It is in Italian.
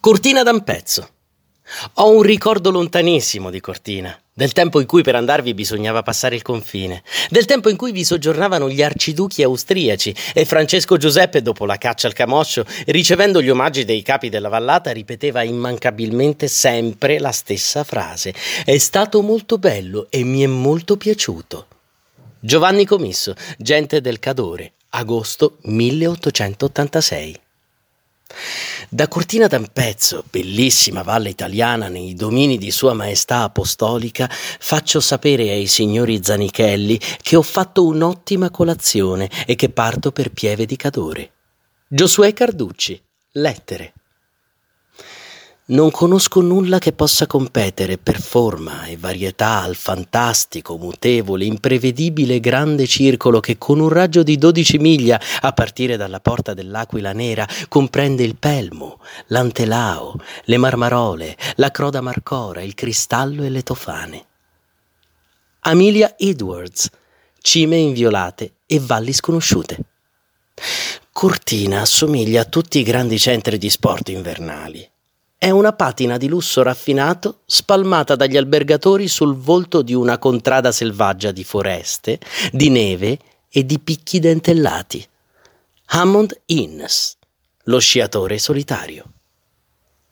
Cortina da un pezzo. Ho un ricordo lontanissimo di Cortina, del tempo in cui per andarvi bisognava passare il confine, del tempo in cui vi soggiornavano gli arciduchi austriaci e Francesco Giuseppe, dopo la caccia al camoscio, ricevendo gli omaggi dei capi della vallata, ripeteva immancabilmente sempre la stessa frase. È stato molto bello e mi è molto piaciuto. Giovanni Comisso, gente del Cadore, agosto 1886. Da Cortina d'Ampezzo, bellissima valle italiana nei domini di Sua Maestà Apostolica, faccio sapere ai signori Zanichelli che ho fatto un'ottima colazione e che parto per Pieve di Cadore. Giosuè Carducci, lettere. Non conosco nulla che possa competere per forma e varietà al fantastico, mutevole, imprevedibile grande circolo che con un raggio di dodici miglia, a partire dalla porta dell'Aquila Nera, comprende il Pelmo, l'Antelao, le Marmarole, la Croda Marcora, il Cristallo e le Tofane. Amelia Edwards, cime inviolate e valli sconosciute. Cortina assomiglia a tutti i grandi centri di sport invernali è una patina di lusso raffinato spalmata dagli albergatori sul volto di una contrada selvaggia di foreste, di neve e di picchi dentellati. Hammond Innes, lo sciatore solitario.